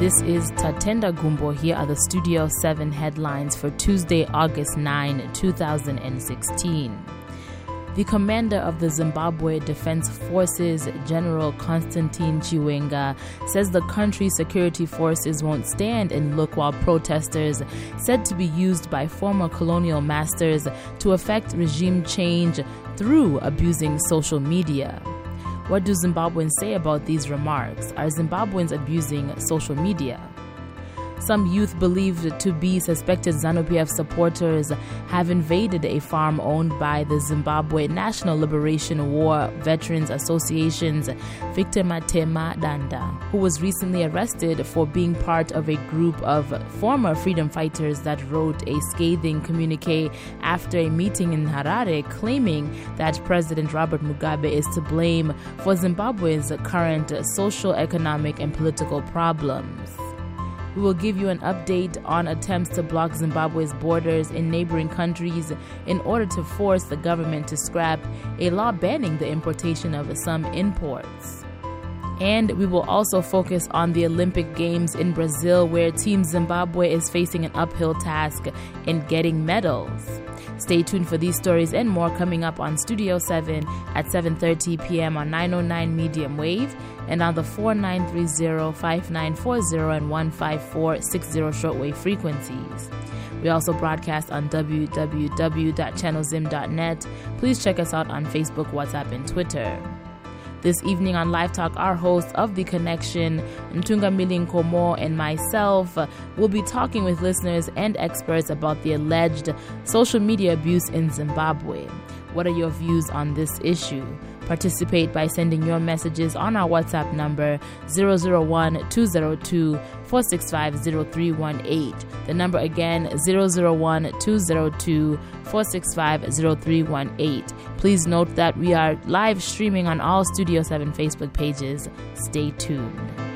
This is Tatenda Gumbo. Here are the Studio 7 headlines for Tuesday, August 9, 2016. The commander of the Zimbabwe Defense Forces, General Constantine Chiwenga, says the country's security forces won't stand and look while protesters, said to be used by former colonial masters to effect regime change through abusing social media. What do Zimbabweans say about these remarks? Are Zimbabweans abusing social media? Some youth believed to be suspected ZANU PF supporters have invaded a farm owned by the Zimbabwe National Liberation War Veterans Association's Victor Matemadanda, who was recently arrested for being part of a group of former freedom fighters that wrote a scathing communique after a meeting in Harare claiming that President Robert Mugabe is to blame for Zimbabwe's current social, economic, and political problems. We will give you an update on attempts to block Zimbabwe's borders in neighboring countries in order to force the government to scrap a law banning the importation of some imports. And we will also focus on the Olympic Games in Brazil, where Team Zimbabwe is facing an uphill task in getting medals. Stay tuned for these stories and more coming up on Studio 7 at 7:30 p.m. on 909 medium wave and on the 4930, 5940 and 15460 shortwave frequencies. We also broadcast on www.channelzim.net. Please check us out on Facebook, WhatsApp, and Twitter. This evening on Live Talk, our host of The Connection, Ntungamili Nkomo, and myself uh, will be talking with listeners and experts about the alleged social media abuse in Zimbabwe. What are your views on this issue? Participate by sending your messages on our WhatsApp number 001 202 465 0318. The number again 001 202 465 0318. Please note that we are live streaming on all Studio 7 Facebook pages. Stay tuned.